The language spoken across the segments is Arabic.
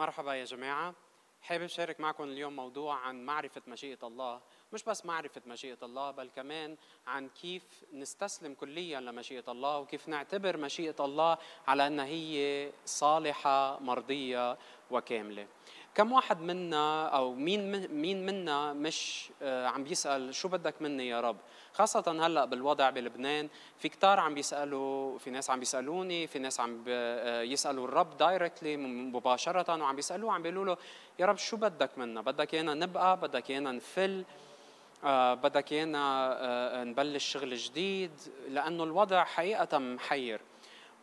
مرحبا يا جماعة. حابب شارك معكم اليوم موضوع عن معرفة مشيئة الله. مش بس معرفة مشيئة الله بل كمان عن كيف نستسلم كليا لمشيئة الله وكيف نعتبر مشيئة الله على أنها هي صالحة مرضية وكاملة. كم واحد منا أو مين مين منا مش آه، عم بيسأل شو بدك مني يا رب؟ خاصة هلأ بالوضع بلبنان في كتار عم بيسألوا في ناس عم بيسألوني في ناس عم آه، يسألوا الرب دايركتلي مباشرة وعم بيسألوه عم بيقولوا له يا رب شو بدك منا؟ بدك إيانا نبقى بدك إيانا نفل آه بدك إيانا نبلش شغل جديد لأنه الوضع حقيقة محير.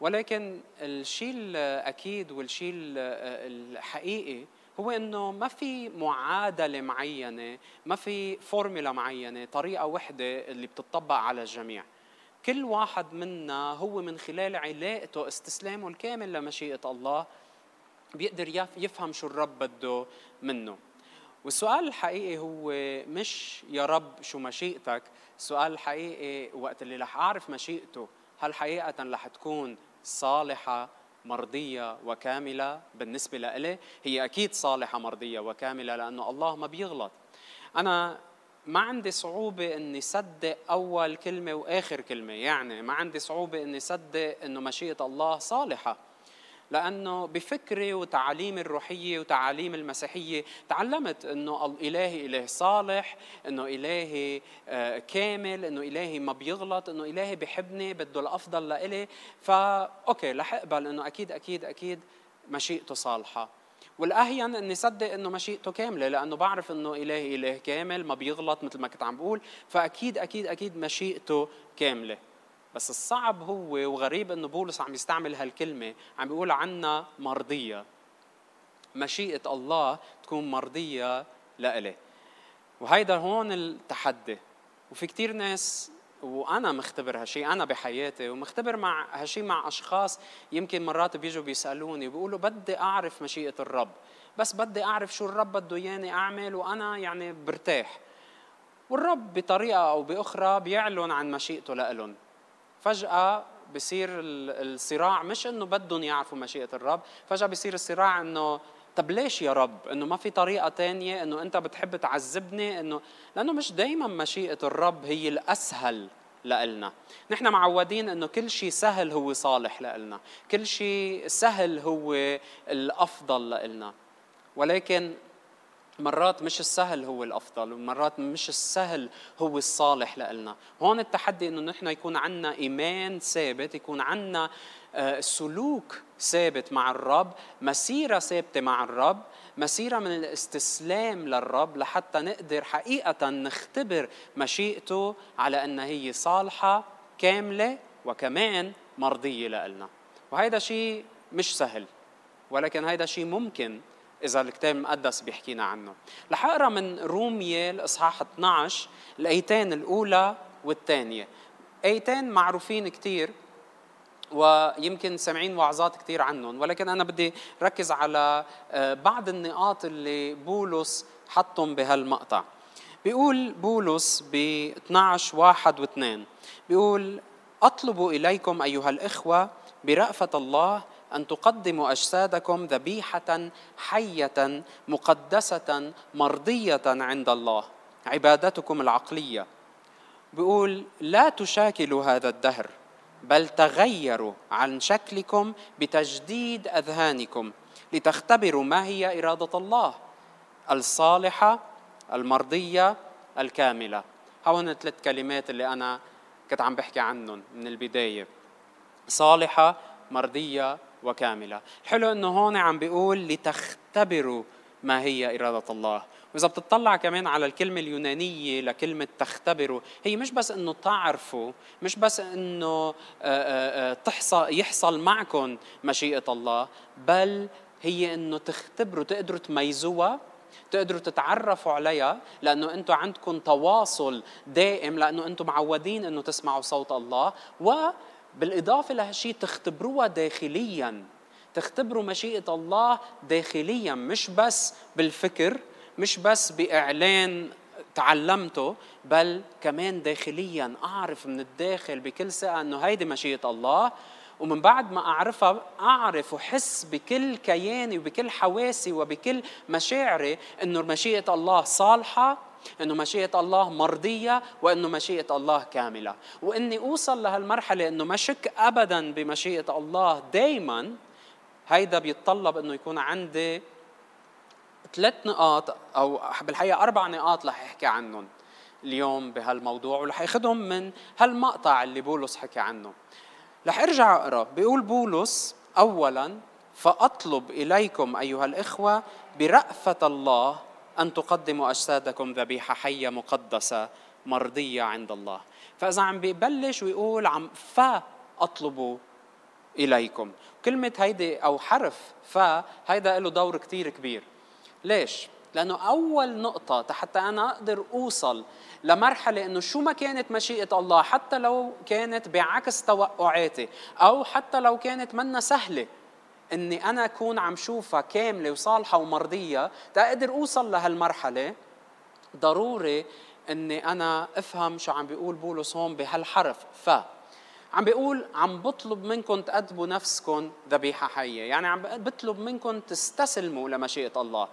ولكن الشيء الأكيد والشيء الحقيقي هو إنه ما في معادلة معينة ما في فورمولا معينة طريقة وحدة اللي بتطبق على الجميع. كل واحد منا هو من خلال علاقته استسلامه الكامل لمشيئة الله بيقدر يفهم شو الرب بده منه. والسؤال الحقيقي هو مش يا رب شو مشيئتك؟ السؤال الحقيقي وقت اللي رح أعرف مشيئته هل حقيقة رح تكون صالحة مرضية وكاملة بالنسبة لإلي. هي أكيد صالحة مرضية وكاملة لأنه الله ما بيغلط. أنا ما عندي صعوبة إني صدق أول كلمة وآخر كلمة. يعني ما عندي صعوبة إني صدق إنه مشيئة الله صالحة. لأنه بفكري وتعاليمي الروحية وتعاليم المسيحية تعلمت إنه الإلهي اله صالح إنه إلهي آه، كامل إنه إلهي ما بيغلط إنه إلهي بحبني بده الأفضل لإلي. فا أوكي رح أقبل إنه أكيد أكيد أكيد مشيئته صالحة. والأهين إني صدق إنه مشيئته كاملة لأنه بعرف إنه إلهي اله كامل ما بيغلط مثل ما كنت عم بقول. فأكيد أكيد أكيد مشيئته كاملة. بس الصعب هو وغريب إنه بولس عم يستعمل هالكلمة عم بيقول عنا مرضية. مشيئة الله تكون مرضية لإله وهيدا هون التحدي. وفي كتير ناس وأنا مختبر هالشيء أنا بحياتي ومختبر مع هالشيء مع أشخاص يمكن مرات بيجوا بيسألوني بيقولوا بدي أعرف مشيئة الرب. بس بدي أعرف شو الرب بده إياني أعمل وأنا يعني برتاح. والرب بطريقة أو بأخرى بيعلن عن مشيئته لإلهم فجأة بصير الصراع مش إنه بدهم يعرفوا مشيئة الرب، فجأة بصير الصراع إنه طب ليش يا رب؟ إنه ما في طريقة تانية إنه أنت بتحب تعذبني إنه لأنه مش دايما مشيئة الرب هي الأسهل لإلنا نحن معودين إنه كل شيء سهل هو صالح لإلنا كل شيء سهل هو الأفضل لإلنا ولكن مرات مش السهل هو الأفضل ومرات مش السهل هو الصالح لنا هون التحدي إنه نحن يكون عندنا إيمان ثابت يكون عندنا آه، سلوك ثابت مع الرب مسيرة ثابتة مع الرب مسيرة من الاستسلام للرب لحتى نقدر حقيقة نختبر مشيئته على أنها هي صالحة كاملة وكمان مرضية لنا وهذا شيء مش سهل ولكن هذا شيء ممكن إذا الكتاب المقدس بيحكينا عنه. رح أقرأ من رومية الإصحاح 12 الآيتين الأولى والثانية. آيتين معروفين كثير ويمكن سامعين وعظات كثير عنهم ولكن أنا بدي ركز على آه، بعض النقاط اللي بولس حطهم بهالمقطع. بيقول بولس ب 12 واحد واثنين بيقول أطلب إليكم أيها الإخوة برأفة الله أن تقدموا أجسادكم ذبيحة حية مقدسة مرضية عند الله عبادتكم العقلية. بيقول لا تشاكلوا هذا الدهر بل تغيروا عن شكلكم بتجديد أذهانكم لتختبروا ما هي إرادة الله الصالحة المرضية الكاملة. هون ثلاث كلمات اللي أنا كنت عم بحكي عنهم من البداية. صالحة مرضية وكاملة. حلو أنه هون عم بيقول لتختبروا ما هي إرادة الله. وإذا بتطلع كمان على الكلمة اليونانية لكلمة تختبروا هي مش بس إنه تعرفوا مش بس إنه تحصل يحصل معكم مشيئة الله بل هي إنه تختبروا تقدروا تميزوها تقدروا تتعرفوا عليها لأنه أنتم عندكم تواصل دائم لأنه أنتم معودين إنه تسمعوا صوت الله و بالإضافة لهالشيء تختبروها داخليا. تختبروا مشيئة الله داخليا مش بس بالفكر مش بس بإعلان تعلمته بل كمان داخليا. أعرف من الداخل بكل ثقة أنه هيدي مشيئة الله ومن بعد ما أعرفها أعرف وحس بكل كياني وبكل حواسي وبكل مشاعري أنه مشيئة الله صالحة إنه مشيئة الله مرضية وإنه مشيئة الله كاملة. وإني أوصل لهالمرحلة إنه ما شك ابدا بمشيئة الله دائما هيدا بيتطلب إنه يكون عندي ثلاث نقاط أو بالحقيقة أربع نقاط رح أحكي عنهم اليوم بهالموضوع ورح أخذهم من هالمقطع اللي بولس حكى عنه. رح أرجع أقرأ. بيقول بولس اولا فأطلب إليكم أيها الإخوة برأفة الله أن تقدموا أجسادكم ذبيحة حية مقدسة مرضية عند الله. فإذا عم ببلش ويقول عم فاطلبوا إليكم. كلمة هيدي أو حرف فهيدا له دور كثير كبير. ليش؟ لأنه أول نقطة حتى أنا أقدر أوصل لمرحلة إنه شو ما كانت مشيئة الله حتى لو كانت بعكس توقعاتي أو حتى لو كانت منا سهلة. إني أنا أكون عم شوفها كاملة وصالحة ومرضية تقدر أوصل لهالمرحلة؟ ضروري إني أنا أفهم شو عم بيقول بولس هون بهالحرف. ف عم بيقول عم بطلب منكم تقدموا نفسكم ذبيحة حية. يعني عم بطلب منكم تستسلموا لمشيئة الله.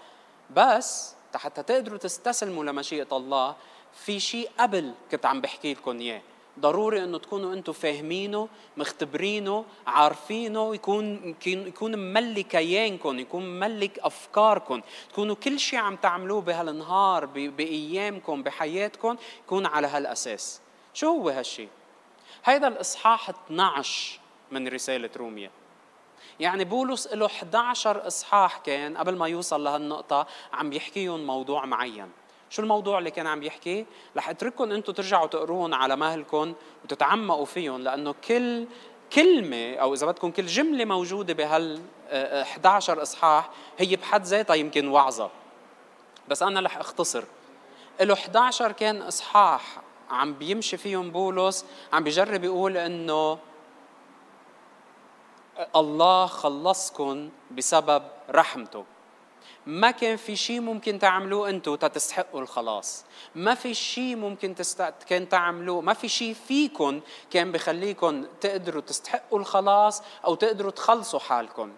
بس حتى تقدروا تستسلموا لمشيئة الله في شيء قبل كنت عم بحكي لكم إياه. ضروري إنه تكونوا أنتم فاهمينه مختبرينه عارفينه يكون يكون مملك كيانكم يكون مملك افكاركم تكونوا كل شيء عم تعملوه بهالنهار بايامكم بحياتكم يكون على هالأساس. شو هو هالشيء هيدا الإصحاح 12 من رسالة روميا يعني بولس له 11 إصحاح كان قبل ما يوصل لهالنقطة عم يحكيهم موضوع معين. شو الموضوع اللي كان عم يحكي؟ رح أترككم أنتم ترجعوا تقروهم على مهلكم وتتعمقوا فيهم لأنه كل كلمة أو إذا بدكم كل جملة موجودة بهال 11 إصحاح هي بحد ذاتها يمكن وعظة. بس أنا رح أختصر. له 11 كان إصحاح عم بيمشي فيهم بولس عم بيجرب يقول إنه الله خلصكم بسبب رحمته. ما كان في شيء ممكن تعملوه أنتم تستحقوا الخلاص. ما في شيء ممكن تست... كان تعملوه ما في شيء فيكم كان بخليكم تقدروا تستحقوا الخلاص أو تقدروا تخلصوا حالكم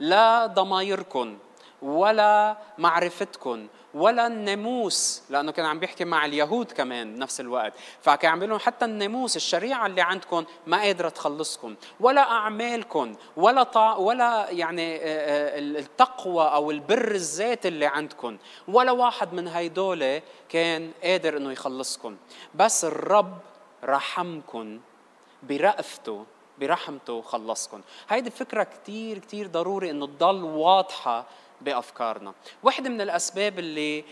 لا ضمايركم ولا معرفتكم ولا الناموس لأنه كان عم بيحكي مع اليهود كمان بنفس الوقت. فكان عم بيقول لهم حتى الناموس الشريعة اللي عندكم ما قادرة تخلصكم. ولا أعمالكم ولا طا ولا يعني آه، آه، التقوى أو البر الذات اللي عندكم. ولا واحد من هيدول كان قادر إنه يخلصكم. بس الرب رحمكم برأفته برحمته خلصكم. هيدي فكرة كتير كتير ضروري إنه تضل واضحة بأفكارنا. واحدة من الأسباب اللي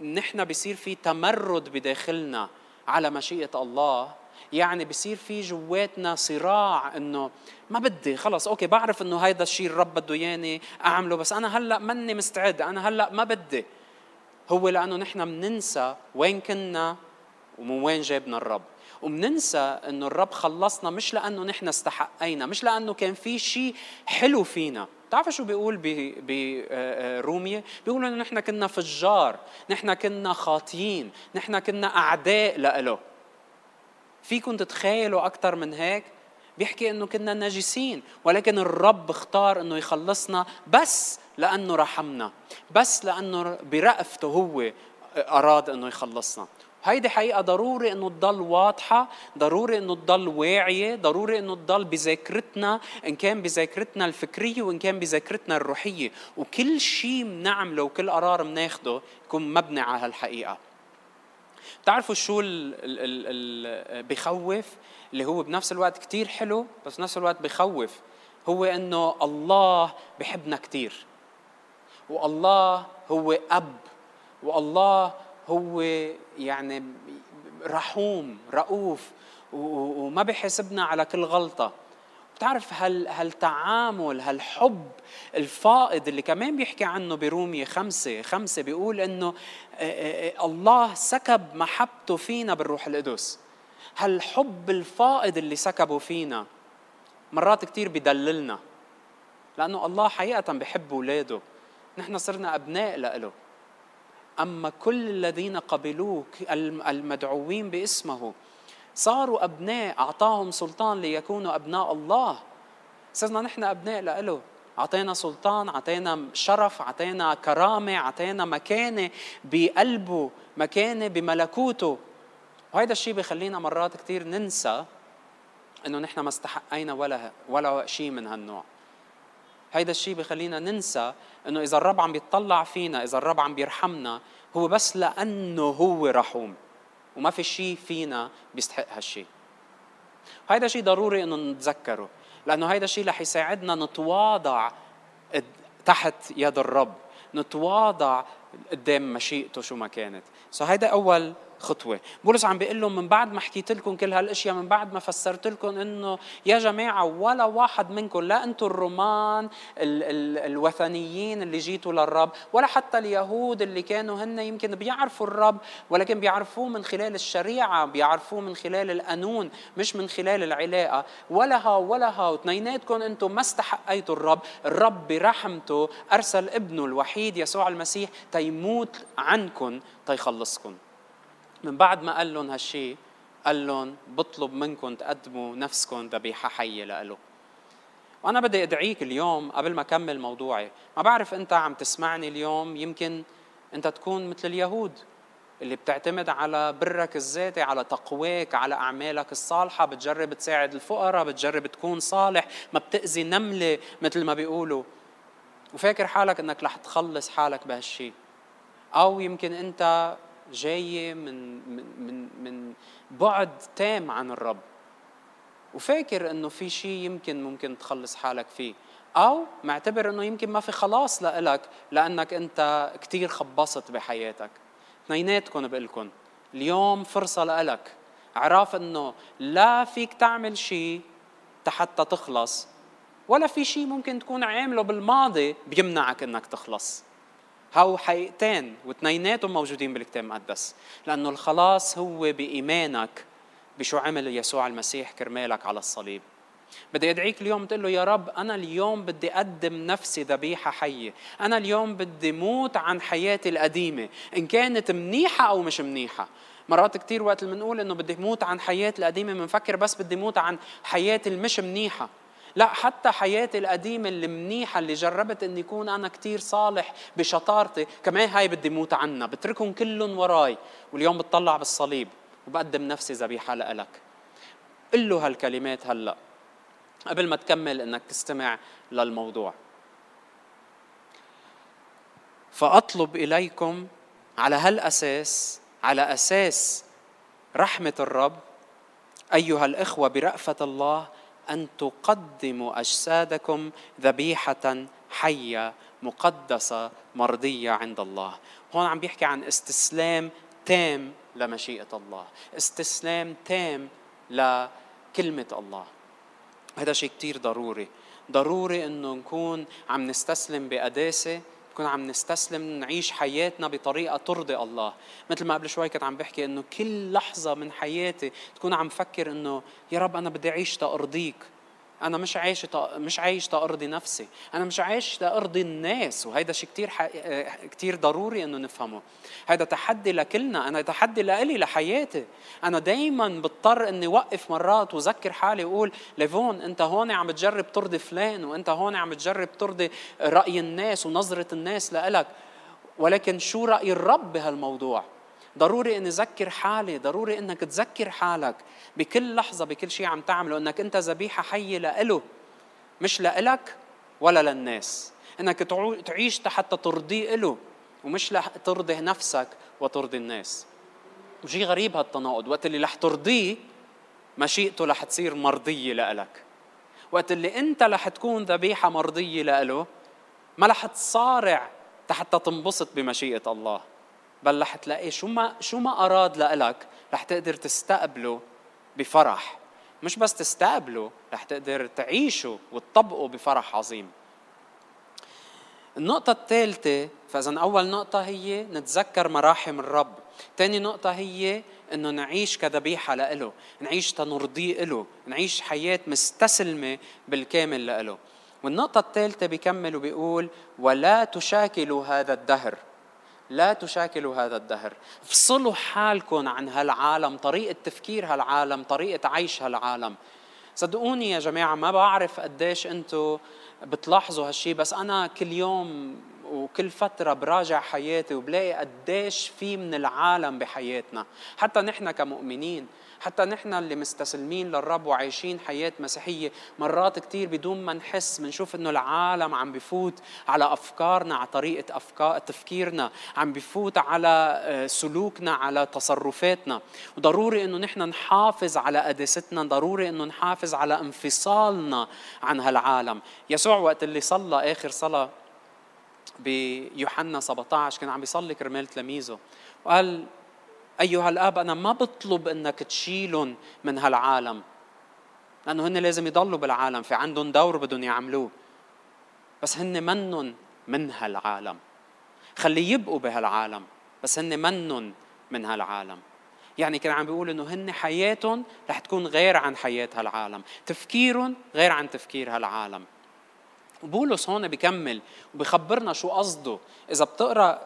نحن بصير في تمرد بداخلنا على مشيئة الله يعني بصير في جواتنا صراع إنه ما بدي خلص أوكي بعرف إنه هيدا الشيء الرب بده إياني أعمله بس أنا هلأ ماني مستعد أنا هلأ ما بدي. هو لأنه نحن بننسى وين كنا ومن وين جابنا الرب. وبننسى إنه الرب خلصنا مش لأنه نحن استحقينا مش لأنه كان في شيء حلو فينا. بتعرفوا شو بيقول برومية؟ آه، آه، بيقول إنه نحن كنا فجار، نحن كنا خاطيين، نحن كنا أعداء لإله. فيكم تتخيلوا أكثر من هيك؟ بيحكي إنه كنا نجسين ولكن الرب اختار إنه يخلصنا بس لأنه رحمنا بس لأنه برأفته هو أراد إنه يخلصنا هيدي حقيقة ضروري إنه تضل واضحة، ضروري إنه تضل واعية، ضروري إنه تضل بذاكرتنا إن كان بذاكرتنا الفكرية وإن كان بذاكرتنا الروحية، وكل شيء بنعمله وكل قرار بناخده يكون مبني على هالحقيقة. بتعرفوا شو ال ال ال بخوف؟ اللي هو بنفس الوقت كتير حلو بس بنفس الوقت بخوف. هو إنه الله بحبنا كتير. والله هو أب. والله هو يعني رحوم رؤوف وما بحسبنا على كل غلطة. بتعرف هال هالتعامل هالحب الفائض اللي كمان بيحكي عنه برومية خمسة خمسة بيقول إنه الله سكب محبته فينا بالروح القدس. هالحب الفائض اللي سكبه فينا مرات كتير بدللنا لأنه الله حقيقة بحب أولاده نحن صرنا أبناء لإله. أما كل الذين قبلوه المدعوين باسمه صاروا أبناء أعطاهم سلطان ليكونوا أبناء الله. صرنا نحن أبناء لإله. أعطينا سلطان أعطينا شرف أعطينا كرامة أعطينا مكانة بقلبه مكانة بملكوته. وهذا الشيء بخلينا مرات كثير ننسى إنه نحن ما استحقينا ولا ولا شيء من هالنوع. هيدا الشيء بخلينا ننسى إنه إذا الرب عم بيطلع فينا إذا الرب عم بيرحمنا هو بس لأنه هو رحوم وما في شيء فينا بيستحق هالشيء هيدا شيء ضروري إنه نتذكره لأنه هيدا الشيء رح يساعدنا نتواضع تحت يد الرب نتواضع قدام مشيئته شو ما كانت. سو هيدا أول خطوة. بولس عم بيقول لهم من بعد ما حكيت لكم كل هالأشياء من بعد ما فسرت لكم إنه يا جماعة ولا واحد منكم لا أنتم الرومان ال ال الوثنيين اللي جيتوا للرب ولا حتى اليهود اللي كانوا هن يمكن بيعرفوا الرب ولكن بيعرفوه من خلال الشريعة بيعرفوه من خلال القانون مش من خلال العلاقة. ولا ها ولا ها واثنيناتكم أنتم ما استحقيتوا الرب. الرب برحمته أرسل ابنه الوحيد يسوع المسيح تيموت عنكم تيخلصكم. من بعد ما قال لهم هالشيء قال لهم بطلب منكم تقدموا نفسكم ذبيحة حية لإله وأنا بدي أدعيك اليوم قبل ما أكمل موضوعي ما بعرف أنت عم تسمعني اليوم يمكن أنت تكون مثل اليهود اللي بتعتمد على برك الذاتي على تقواك على أعمالك الصالحة بتجرب تساعد الفقراء بتجرب تكون صالح ما بتأذي نملة مثل ما بيقولوا. وفاكر حالك أنك رح تخلص حالك بهالشيء أو يمكن أنت جاية من من من من بعد تام عن الرب. وفاكر إنه في شيء يمكن ممكن تخلص حالك فيه. أو معتبر إنه يمكن ما في خلاص لإلك لأنك أنت كثير خبصت بحياتك. اثنيناتكم بقول اليوم فرصة لإلك. عراف إنه لا فيك تعمل شيء حتى تخلص ولا في شيء ممكن تكون عامله بالماضي بيمنعك إنك تخلص. هو حقيقتين واثنيناتهم موجودين بالكتاب المقدس لأنه الخلاص هو بإيمانك بشو عمل يسوع المسيح كرمالك على الصليب. بدي أدعيك اليوم تقول له يا رب أنا اليوم بدي أقدم نفسي ذبيحة حية. أنا اليوم بدي موت عن حياتي القديمة إن كانت منيحة أو مش منيحة. مرات كثير وقت اللي بنقول إنه بدي موت عن حياتي القديمة بنفكر بس بدي موت عن حياتي المش منيحة. لا حتى حياتي القديمة اللي منيحة اللي جربت إني اكون أنا كتير صالح بشطارتي كمان هاي بدي موت عنها بتركهم كلهم وراي واليوم بتطلع بالصليب وبقدم نفسي ذبيحة لإلك. قل له هالكلمات هلأ قبل ما تكمل إنك تستمع للموضوع. فأطلب إليكم على هالأساس على أساس رحمة الرب أيها الإخوة برأفة الله أن تقدموا أجسادكم ذبيحة حية مقدسة مرضية عند الله. هون عم بيحكي عن استسلام تام لمشيئة الله استسلام تام لكلمة الله. هذا شيء كثير ضروري. ضروري إنه نكون عم نستسلم بقداسه نكون عم نستسلم نعيش حياتنا بطريقة ترضي الله. مثل ما قبل شوي كنت عم بحكي إنه كل لحظة من حياتي تكون عم فكر إنه يا رب أنا بدي أعيش تأرضيك. أنا مش عايش مش عايش تأرضي نفسي. أنا مش عايش تأرضي الناس وهيدا شيء كثير ح... كثير ضروري إنه نفهمه. هيدا تحدي لكلنا. أنا تحدي لإلي لحياتي. أنا دائما بضطر إني وقف مرات وذكر حالي وأقول ليفون أنت هون عم تجرب ترضي فلان وأنت هون عم تجرب ترضي رأي الناس ونظرة الناس لإلك. ولكن شو رأي الرب بهالموضوع؟ ضروري اني اذكر حالي ضروري إنك تذكر حالك. بكل لحظة بكل شيء عم تعمله إنك أنت ذبيحة حية لإله. مش لإلك ولا للناس. إنك تعيش حتى ترضيه له ومش لترضي نفسك وترضي الناس. وشيء غريب هالتناقض. وقت اللي رح ترضيه مشيئته رح تصير مرضية لإلك. وقت اللي أنت رح تكون ذبيحة مرضية لإله ما رح تصارع حتى تنبسط بمشيئة الله. بل رح تلاقي شو ما شو ما اراد لك رح تقدر تستقبله بفرح مش بس تستقبله رح تقدر تعيشه وتطبقه بفرح عظيم النقطة الثالثة فإذا أول نقطة هي نتذكر مراحم الرب ثاني نقطة هي إنه نعيش كذبيحة لإله، نعيش تنرضيه له، نعيش حياة مستسلمة بالكامل لإله. والنقطة الثالثة بيكمل وبيقول: ولا تشاكلوا هذا الدهر. لا تشاكلوا هذا الدهر. افصلوا حالكم عن هالعالم طريقة تفكير هالعالم طريقة عيش هالعالم. صدقوني يا جماعة ما بعرف قديش أنتوا بتلاحظوا هالشي بس أنا كل يوم وكل فترة براجع حياتي وبلاقي قديش في من العالم بحياتنا. حتى نحن كمؤمنين حتى نحن اللي مستسلمين للرب وعايشين حياة مسيحية مرات كتير بدون ما نحس بنشوف إنه العالم عم بفوت على أفكارنا على طريقة افكار تفكيرنا عم بفوت على آه، سلوكنا على تصرفاتنا. وضروري إنه نحن نحافظ على قداستنا ضروري إنه نحافظ على انفصالنا عن هالعالم. يسوع وقت اللي صلى آخر صلاة بيوحنا 17 كان عم بيصلي كرمال تلاميذه. وقال أيها الآب أنا ما بطلب أنك تشيلهم من هالعالم لأنه هن لازم يضلوا بالعالم في عندهم دور بدهم يعملوه. بس هن منن من هالعالم. خلي يبقوا بهالعالم بس هن منن من هالعالم. يعني كان عم بيقول إنه هن حياتهم رح تكون غير عن حياة هالعالم. تفكيرهم غير عن تفكير هالعالم. وبولس هون بيكمل وبيخبرنا شو قصده. إذا بتقرأ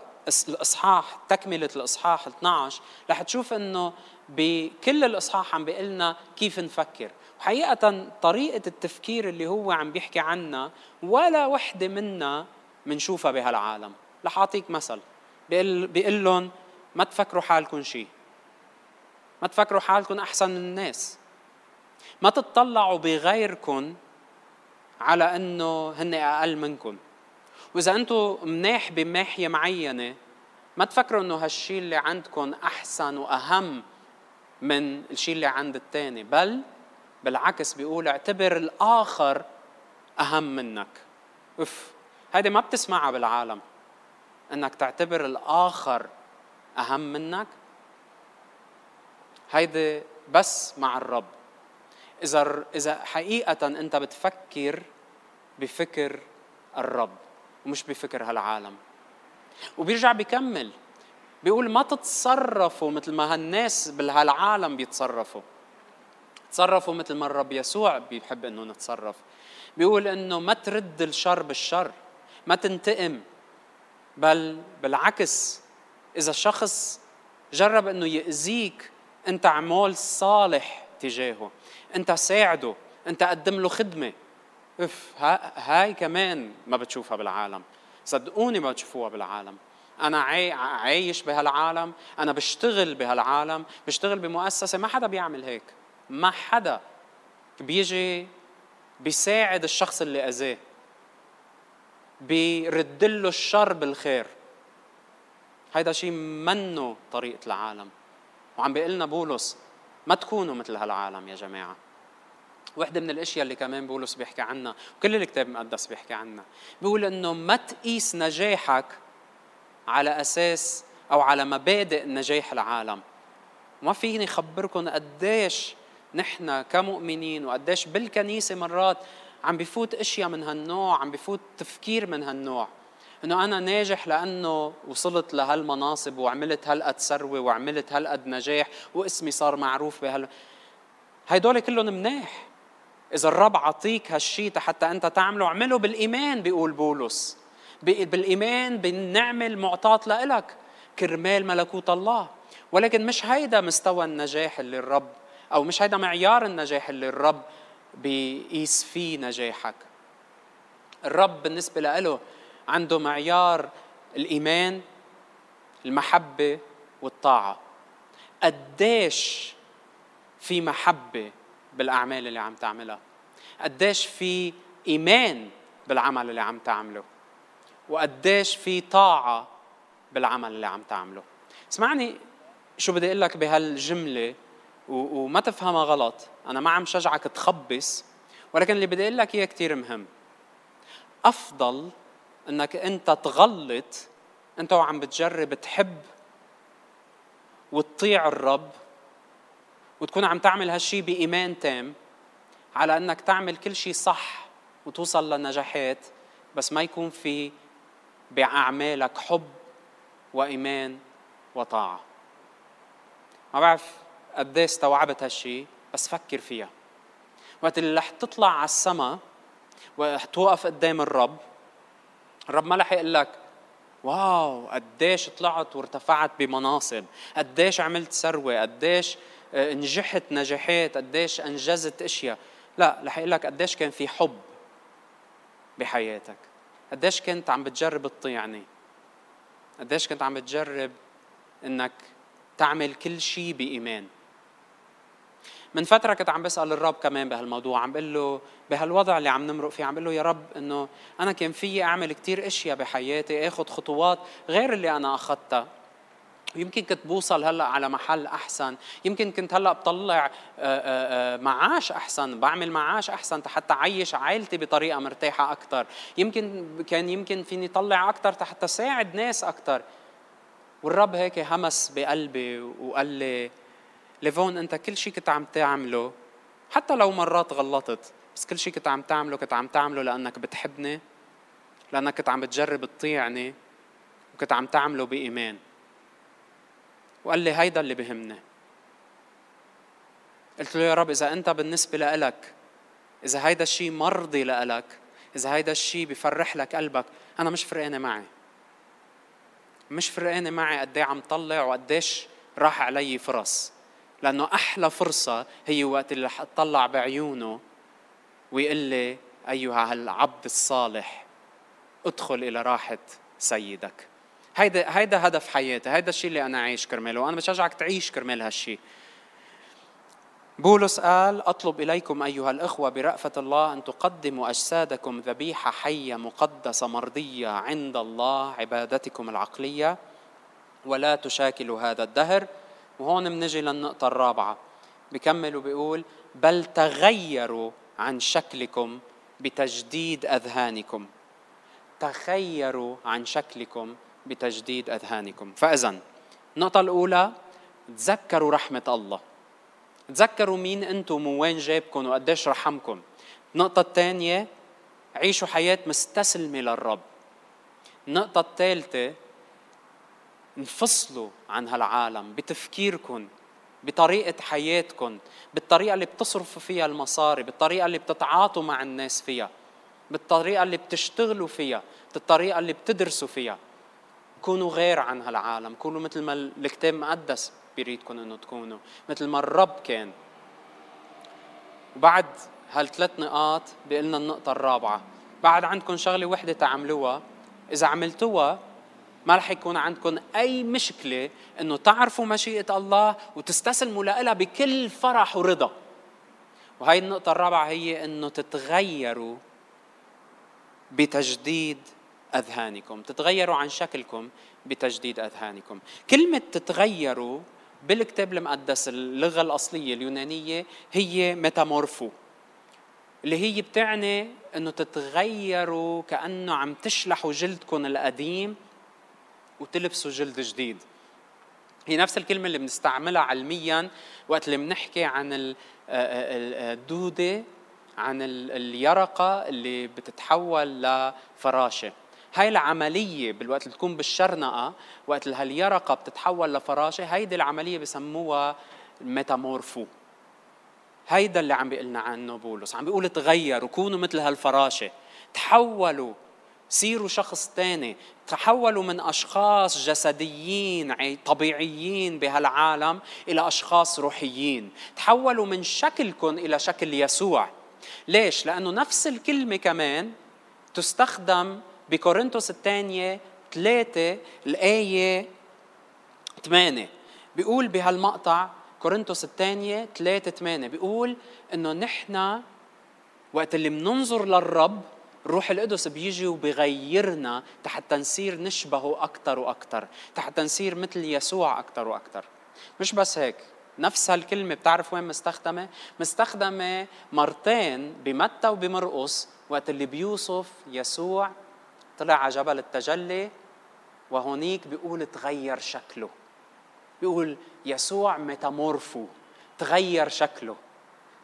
الإصحاح تكملة الإصحاح 12 رح تشوف إنه بكل الإصحاح عم بيقول لنا كيف نفكر. وحقيقة طريقة التفكير اللي هو عم بيحكي عنها ولا وحدة منا بنشوفها بهالعالم. رح أعطيك مثل. بيقول بيقول لهم ما تفكروا حالكم شيء ما تفكروا حالكم أحسن من الناس. ما تطلعوا بغيركم على إنه هن أقل منكم. وإذا أنتم مناح بناحيه معينة ما تفكروا إنه هالشيء اللي عندكم أحسن وأهم من الشيء اللي عند الثاني بل بالعكس بيقول اعتبر الآخر أهم منك. اف هيدي ما بتسمعها بالعالم إنك تعتبر الآخر أهم منك. هيدي بس مع الرب. إذا إذا حقيقة أنت بتفكر بفكر الرب. ومش بفكر هالعالم. وبيرجع بيكمل. بيقول ما تتصرفوا مثل ما هالناس بهالعالم بيتصرفوا. تصرفوا مثل ما الرب يسوع بيحب إنه نتصرف. بيقول إنه ما ترد الشر بالشر. ما تنتقم. بل بالعكس. إذا شخص جرب إنه يأذيك أنت عمول صالح تجاهه. أنت ساعده. أنت قدم له خدمة. اف هاي كمان ما بتشوفها بالعالم. صدقوني ما بتشوفوها بالعالم. أنا عايش بهالعالم. أنا بشتغل بهالعالم. بشتغل بمؤسسة. ما حدا بيعمل هيك. ما حدا بيجي بيساعد الشخص اللي أذاه. بيرد له الشر بالخير. هيدا شيء منه طريقة العالم. وعم بيقول لنا بولس ما تكونوا مثل هالعالم يا جماعة. وحدة من الأشياء اللي كمان بولس بيحكي عنها وكل الكتاب المقدس بيحكي عنها. بيقول إنه ما تقيس نجاحك على أساس أو على مبادئ نجاح العالم. ما فيني خبركم قديش نحن كمؤمنين وقديش بالكنيسة مرات عم بفوت أشياء من هالنوع عم بفوت تفكير من هالنوع. إنه أنا ناجح لأنه وصلت لهالمناصب وعملت هالقد ثروة وعملت هالقد نجاح واسمي صار معروف بهال. هيدول كلهم مناح. إذا الرب عطيك هالشيء حتى أنت تعمله اعمله بالإيمان بيقول بولس. بالإيمان بالنعمة المعطاة لإلك. كرمال ملكوت الله. ولكن مش هيدا مستوى النجاح اللي الرب أو مش هيدا معيار النجاح اللي الرب بيقيس فيه نجاحك. الرب بالنسبة له عنده معيار الإيمان المحبة والطاعة. قديش في محبة بالأعمال اللي عم تعملها. قديش في إيمان بالعمل اللي عم تعمله وقديش في طاعة بالعمل اللي عم تعمله. اسمعني شو بدي أقول لك بهالجملة وما تفهمها غلط. أنا ما عم شجعك تخبص ولكن اللي بدي أقول لك إياه كثير مهم. أفضل إنك أنت تغلط أنت وعم بتجرب تحب وتطيع الرب وتكون عم تعمل هالشي بإيمان تام على أنك تعمل كل شيء صح وتوصل لنجاحات بس ما يكون في بأعمالك حب وإيمان وطاعة. ما بعرف قد استوعبت هالشي بس فكر فيها. وقت اللي رح تطلع على السماء وتوقف قدام الرب الرب ما رح يقول لك واو قديش طلعت وارتفعت بمناصب قديش عملت ثروة قديش نجحت نجاحات قديش أنجزت أشياء. لا رح يقول لك قديش كان في حب بحياتك. قديش كنت عم بتجرب تطيعني قديش كنت عم بتجرب إنك تعمل كل شيء بإيمان. من فترة كنت عم بسأل الرب كمان بهالموضوع عم بقول له بهالوضع اللي عم نمرق فيه عم بقول له يا رب إنه أنا كان فيي أعمل كثير أشياء بحياتي آخذ خطوات غير اللي أنا أخذتها. يمكن كنت بوصل هلأ على محل أحسن. يمكن كنت هلأ بطلع آه، آه، آه، معاش أحسن بعمل معاش أحسن حتى عيش عائلتي بطريقة مرتاحة أكثر يمكن كان يمكن فيني طلع أكثر حتى ساعد ناس أكثر والرب هيك همس بقلبي وقال لي ليفون أنت كل شيء كنت عم تعمله حتى لو مرات غلطت بس كل شيء كنت عم تعمله كنت عم تعمله لأنك بتحبني لأنك كنت عم بتجرب تطيعني وكنت عم تعمله بإيمان. وقال لي هيدا اللي بهمني. قلت له يا رب إذا أنت بالنسبة لإلك إذا هيدا الشيء مرضي لإلك إذا هيدا الشيء بفرح لك قلبك أنا مش فرقانة معي. مش فرقانة معي قد إيه عم طلع وقديش راح علي فرص. لأنه أحلى فرصة هي وقت اللي رح أطلع بعيونه ويقول لي أيها العبد الصالح ادخل إلى راحة سيدك. هيدا هيدا هدف حياتي هيدا الشيء اللي أنا عايش كرماله وأنا بشجعك تعيش كرمال هالشيء بولس قال أطلب إليكم أيها الأخوة برأفة الله أن تقدموا أجسادكم ذبيحة حية مقدسة مرضية عند الله عبادتكم العقلية ولا تشاكلوا هذا الدهر. وهون بنجي للنقطة الرابعة. بكمل وبيقول بل تغيروا عن شكلكم بتجديد أذهانكم. تغيروا عن شكلكم بتجديد أذهانكم. فاذا النقطة الأولى تذكروا رحمة الله. تذكروا مين أنتم ووين جابكم وقديش رحمكم. النقطة الثانية عيشوا حياة مستسلمة للرب. النقطة الثالثة انفصلوا عن هالعالم بتفكيركم بطريقة حياتكم بالطريقة اللي بتصرفوا فيها المصاري بالطريقة اللي بتتعاطوا مع الناس فيها بالطريقة اللي بتشتغلوا فيها بالطريقة اللي بتدرسوا فيها. كونوا غير عن هالعالم. كونوا مثل ما الكتاب المقدس بيريدكم إنه تكونوا. مثل ما الرب كان. وبعد هالثلاث نقاط بيقلنا النقطة الرابعة. بعد عندكم شغلة وحدة تعملوها. إذا عملتوها ما رح يكون عندكم أي مشكلة إنه تعرفوا مشيئة الله وتستسلموا لها بكل فرح ورضا. وهي النقطة الرابعة هي إنه تتغيروا بتجديد أذهانكم تتغيروا عن شكلكم بتجديد أذهانكم. كلمة تتغيروا بالكتاب المقدس اللغة الأصلية اليونانية هي ميتامورفو اللي هي بتعني إنه تتغيروا كأنه عم تشلحوا جلدكم القديم وتلبسوا جلد جديد. هي نفس الكلمة اللي بنستعملها علميا وقت اللي بنحكي عن الدودة عن اليرقة اللي بتتحول لفراشة. هاي العملية بالوقت اللي تكون بالشرنقة وقت اللي هاليرقة بتتحول لفراشة هيدي العملية بسموها الميتامورفو هيدا اللي عم بيقلنا عنه بولس. عم بيقول تغيروا كونوا مثل هالفراشة. تحولوا صيروا شخص تاني. تحولوا من أشخاص جسديين طبيعيين بهالعالم إلى أشخاص روحيين. تحولوا من شكلكم إلى شكل يسوع. ليش؟ لأنه نفس الكلمة كمان تستخدم بكورنثوس الثانية ثلاثة الآية ثمانية بيقول بهالمقطع كورنثوس الثانية ثلاثة ثمانية بيقول إنه نحن وقت اللي بننظر للرب الروح القدس بيجي وبغيرنا حتى نصير نشبهه أكثر وأكثر حتى نصير مثل يسوع أكثر وأكثر مش بس هيك نفس هالكلمة بتعرف وين مستخدمة؟ مستخدمة مرتين بمتى وبمرقص وقت اللي بيوصف يسوع طلع على جبل التجلي وهونيك بيقول تغير شكله. بيقول يسوع ميتامورفو تغير شكله.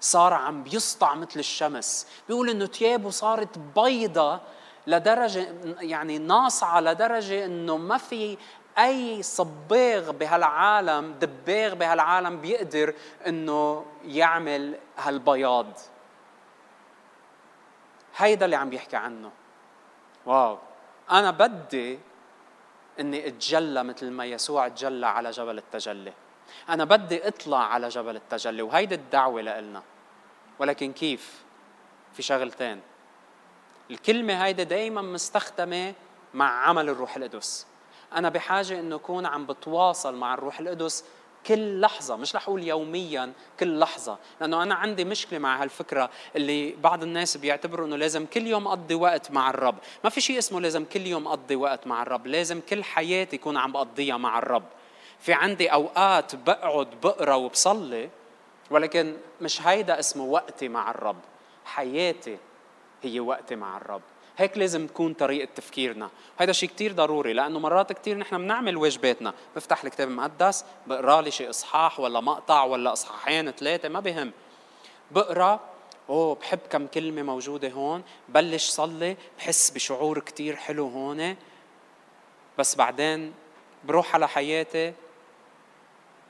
صار عم بيسطع مثل الشمس. بيقول إنه ثيابه صارت بيضة لدرجة يعني ناصعة لدرجة إنه ما في أي صباغ بهالعالم دباغ بهالعالم بيقدر إنه يعمل هالبياض. هيدا اللي عم بيحكي عنه. واو أنا بدي إني أتجلى مثل ما يسوع تجلى على جبل التجلي. أنا بدي أطلع على جبل التجلي وهيدي الدعوة لنا ولكن كيف؟ في شغلتين. الكلمة هيدي دايما مستخدمة مع عمل الروح القدس. أنا بحاجة إنه أكون عم بتواصل مع الروح القدس كل لحظة مش رح أقول يوميا كل لحظة. لأنه أنا عندي مشكلة مع هالفكرة اللي بعض الناس بيعتبروا إنه لازم كل يوم أقضي وقت مع الرب. ما في شيء اسمه لازم كل يوم أقضي وقت مع الرب. لازم كل حياتي يكون عم بقضيها مع الرب. في عندي أوقات بقعد بقرأ وبصلي ولكن مش هيدا اسمه وقتي مع الرب. حياتي هي وقتي مع الرب. هيك لازم تكون طريقة تفكيرنا. هذا شيء كتير ضروري لأنه مرات كتير نحن بنعمل واجباتنا. بفتح الكتاب المقدس بقرأ لي شيء إصحاح ولا مقطع ولا إصحاحين ثلاثة ما بهم. بقرأ أوه بحب كم كلمة موجودة هون بلش صلي بحس بشعور كتير حلو هون. بس بعدين بروح على حياتي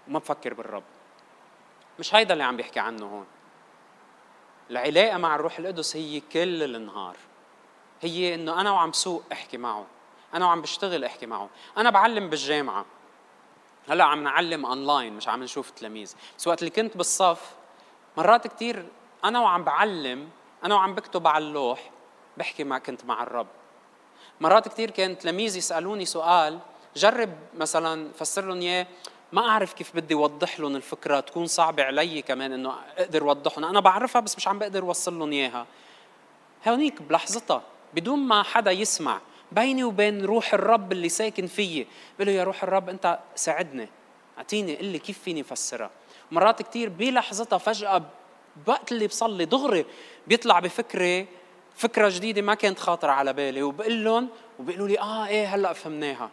وما بفكر بالرب. مش هيدا اللي عم بيحكي عنه هون. العلاقة مع الروح القدس هي كل النهار. هي إنه أنا وعم سوق أحكي معه. أنا وعم بشتغل أحكي معه. أنا بعلم بالجامعة. هلأ عم نعلم اونلاين مش عم نشوف تلاميذ. بس وقت اللي كنت بالصف مرات كثير أنا وعم بعلم أنا وعم بكتب على اللوح بحكي مع كنت مع الرب. مرات كثير كان تلاميذ يسألوني سؤال جرب مثلا فسر لهم إياه ما أعرف كيف بدي اوضح لهم الفكرة تكون صعبة علي كمان إنه أقدر اوضحهم أنا بعرفها بس مش عم بقدر أوصل لهم إياها. هونيك بلحظتها. بدون ما حدا يسمع بيني وبين روح الرب اللي ساكن فيي. بقول له يا روح الرب أنت ساعدني أعطيني قل لي كيف فيني أفسرها. مرات كثير بلحظتها فجأة بوقت اللي بصلي دغري بيطلع بفكره فكرة جديدة ما كانت خاطرة على بالي. وبقول لهم وبيقولوا لي آه إيه هلأ فهمناها.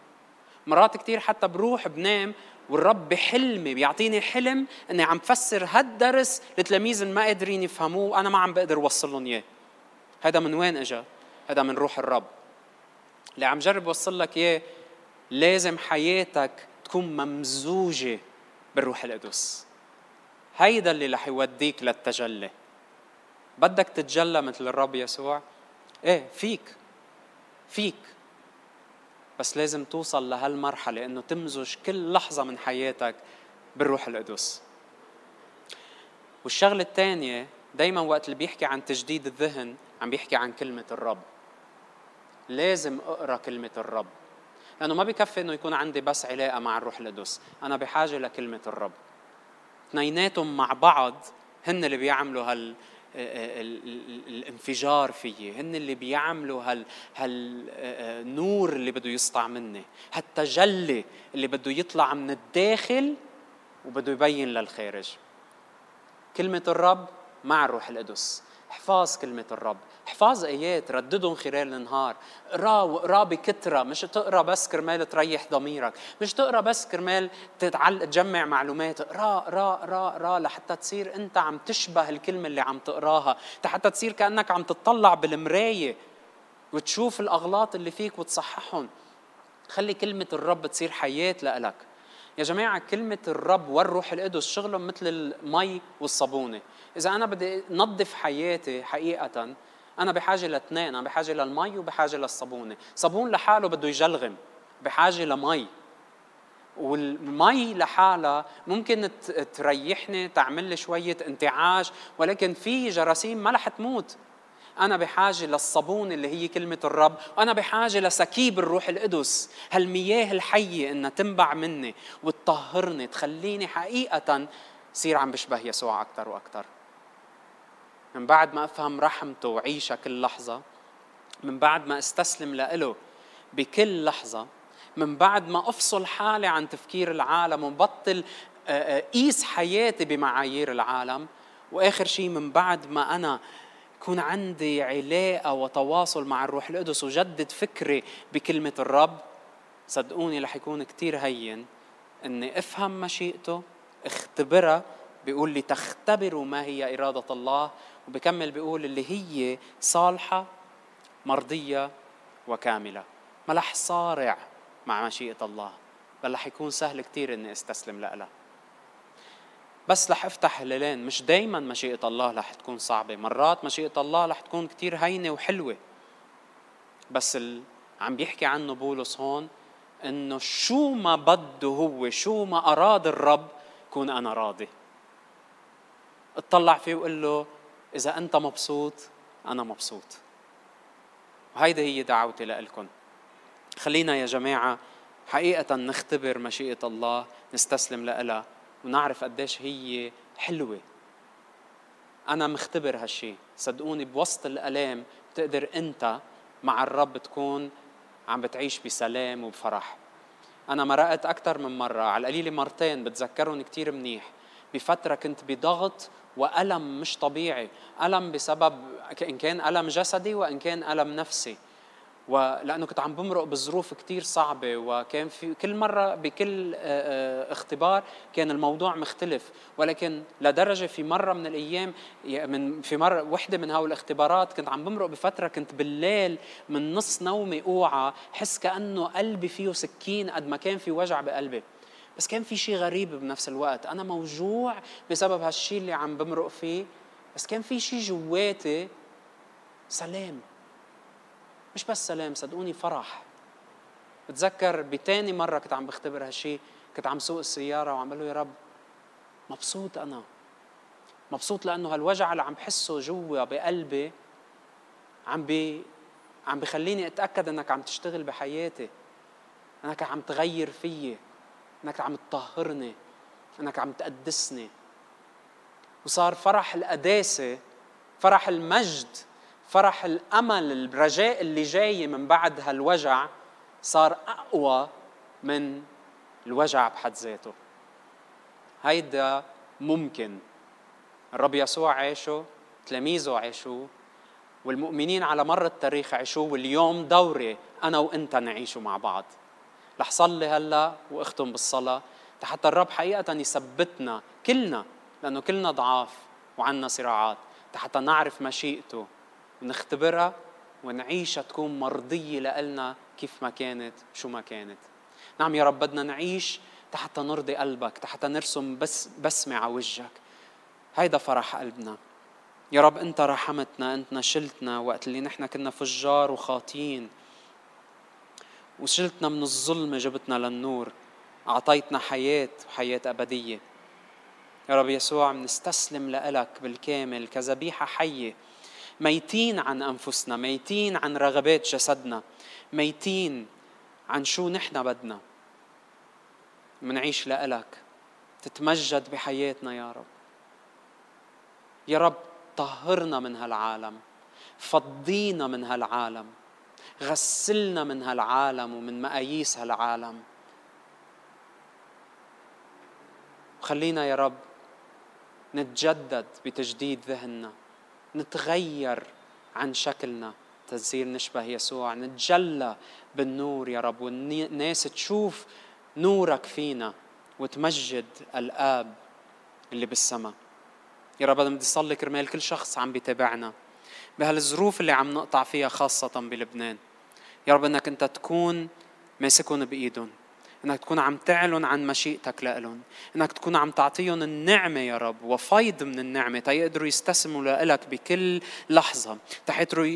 مرات كثير حتى بروح بنام والرب بحلمي بيعطيني حلم إني عم فسر هالدرس لتلاميذ ما قادرين يفهموه وأنا ما عم بقدر اوصل لهم إياه. هذا من وين اجى هذا من روح الرب. اللي عم جرب اوصل لك إياه لازم حياتك تكون ممزوجة بالروح القدس. هيدا اللي رح يوديك للتجلي. بدك تتجلى مثل الرب يسوع؟ إيه فيك. فيك. بس لازم توصل لهالمرحلة إنه تمزج كل لحظة من حياتك بالروح القدس. والشغلة الثانية دايما وقت اللي بيحكي عن تجديد الذهن عم بيحكي عن كلمة الرب. لازم أقرأ كلمة الرب. لأنه ما بكفي إنه يكون عندي بس علاقة مع الروح القدس. أنا بحاجة لكلمة الرب. اثنيناتهم مع بعض هن اللي بيعملوا هال الانفجار فيي. هن اللي بيعملوا هال هالنور اللي بده يسطع مني. هالتجلي اللي بده يطلع من الداخل وبده يبين للخارج. كلمة الرب مع الروح القدس. احفاظ كلمة الرب. احفاظ آيات رددهم خلال النهار. اقرا واقرا بكثره مش تقرأ بس كرمال تريح ضميرك. مش تقرأ بس كرمال تتعل... تجمع معلومات. اقرا اقرا اقرا اقرا لحتى تصير أنت عم تشبه الكلمة اللي عم تقراها. حتى تصير كأنك عم تطلع بالمراية وتشوف الأغلاط اللي فيك وتصححهم. خلي كلمة الرب تصير حياة لإلك. يا جماعة كلمة الرب والروح القدس شغلهم مثل المي والصابونة. إذا أنا بدي نظف حياتي حقيقة أنا بحاجة لاثنين أنا بحاجة للمي وبحاجة للصابونة. صابون لحاله بده يجلغم بحاجة لمي. والمي لحالها ممكن تريحني تعمل لي شوية انتعاش ولكن في جراثيم ما رح تموت. أنا بحاجة للصابون اللي هي كلمة الرب وأنا بحاجة لسكيب الروح القدس. هالمياه الحية إنها تنبع مني وتطهرني تخليني حقيقة صير عم بشبه يسوع أكثر وأكثر من بعد ما أفهم رحمته وعيشها كل لحظة من بعد ما استسلم له بكل لحظة من بعد ما أفصل حالي عن تفكير العالم وبطل قيس حياتي بمعايير العالم وآخر شيء من بعد ما أنا يكون عندي علاقة وتواصل مع الروح القدس وجدد فكري بكلمة الرب صدقوني رح يكون كثير هين إني أفهم مشيئته أختبرها بيقول لي تختبروا ما هي إرادة الله وبكمل بيقول اللي هي صالحة مرضية وكاملة. ما رح صارع مع مشيئة الله بل رح يكون سهل كتير إني أستسلم لها. بس رح افتح هلالين مش دايما مشيئة الله رح تكون صعبة. مرات مشيئة الله رح تكون كتير هينة وحلوة. بس ال... عم بيحكي عنه بولس هون إنه شو ما بده هو شو ما أراد الرب كون أنا راضي. اطلع فيه وقول له إذا أنت مبسوط أنا مبسوط. وهيدي هي دعوتي لكم خلينا يا جماعة حقيقة نختبر مشيئة الله نستسلم لها ونعرف قديش هي حلوة. أنا مختبر هالشي. صدقوني بوسط الألام بتقدر أنت مع الرب تكون عم بتعيش بسلام وبفرح. أنا مرقت أكثر من مرة على القليلة مرتين بتذكرهم كثير منيح. بفترة كنت بضغط وألم مش طبيعي. ألم بسبب إن كان ألم جسدي وإن كان ألم نفسي. ولأنه كنت عم بمرق بظروف كثير صعبة وكان في كل مرة بكل اختبار كان الموضوع مختلف. ولكن لدرجة في مرة من الأيام من في مرة وحدة من هول الاختبارات كنت عم بمرق بفترة كنت بالليل من نص نومي أوعى حس كأنه قلبي فيه سكين قد ما كان في وجع بقلبي. بس كان في شيء غريب بنفس الوقت. أنا موجوع بسبب هالشيء اللي عم بمرق فيه بس كان في شيء جواتي سلام. مش بس سلام صدقوني فرح. بتذكر بتاني مرة كنت عم بختبر هالشي كنت عم سوق السيارة وعم له يا رب مبسوط أنا. مبسوط لأنه هالوجع اللي عم بحسه جوا بقلبي عم بي عم بخليني أتأكد أنك عم تشتغل بحياتي أنك عم تغير فيي أنك عم تطهرني أنك عم تقدسني. وصار فرح القداسة فرح المجد فرح الأمل الرجاء اللي جاي من بعد هالوجع صار أقوى من الوجع بحد ذاته. هيدا ممكن. الرب يسوع عاشه تلاميذه عاشوه والمؤمنين على مر التاريخ عاشوه واليوم دوري أنا وإنت نعيشه مع بعض. رح صلي هلا وأختم بالصلاة حتى الرب حقيقة يثبتنا كلنا لأنه كلنا ضعاف وعنا صراعات حتى نعرف مشيئته. ونختبرها ونعيشها تكون مرضية لنا كيف ما كانت شو ما كانت. نعم يا رب بدنا نعيش حتى نرضي قلبك حتى نرسم بس بسمة على وجهك. هيدا فرح قلبنا. يا رب أنت رحمتنا انت شلتنا وقت اللي نحن كنا فجار وخاطين. وشلتنا من الظلمة جبتنا للنور. أعطيتنا حياة وحياة أبدية. يا رب يسوع بنستسلم لك بالكامل كذبيحة حية. ميتين عن أنفسنا ميتين عن رغبات جسدنا ميتين عن شو نحن بدنا. منعيش لإلك. تتمجد بحياتنا يا رب. يا رب طهرنا من هالعالم فضينا من هالعالم غسلنا من هالعالم ومن مقاييس هالعالم. خلينا يا رب نتجدد بتجديد ذهننا. نتغير عن شكلنا. تصير نشبه يسوع نتجلى بالنور يا رب والناس تشوف نورك فينا وتمجد الآب اللي بالسماء. يا رب أنا بدي أصلي كرمال كل شخص عم بيتابعنا بهالظروف اللي عم نقطع فيها خاصة بلبنان. يا رب إنك أنت تكون ماسكهم بإيدهم. إنك تكون عم تعلن عن مشيئتك لهم إنك تكون عم تعطيهم النعمة يا رب وفيض من النعمة تيقدروا يستسلموا لك بكل لحظة تحتروا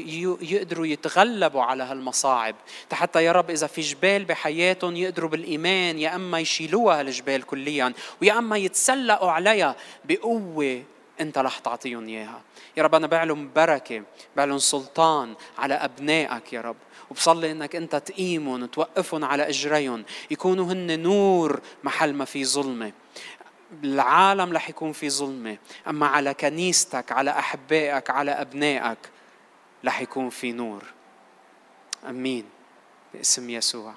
يقدروا يتغلبوا على هالمصاعب حتى يا رب إذا في جبال بحياتهم يقدروا بالإيمان يا أما يشيلوها هالجبال كليا ويا أما يتسلقوا عليها بقوة أنت رح تعطيهم إياها. يا رب أنا بعلن بركة بعلن سلطان على أبنائك يا رب. وبصلي إنك أنت تقيمهم توقفهم على إجريهم. يكونوا هن نور محل ما في ظلمة. العالم رح يكون في ظلمة. أما على كنيستك على أحبائك على أبنائك رح يكون في نور. آمين. باسم يسوع.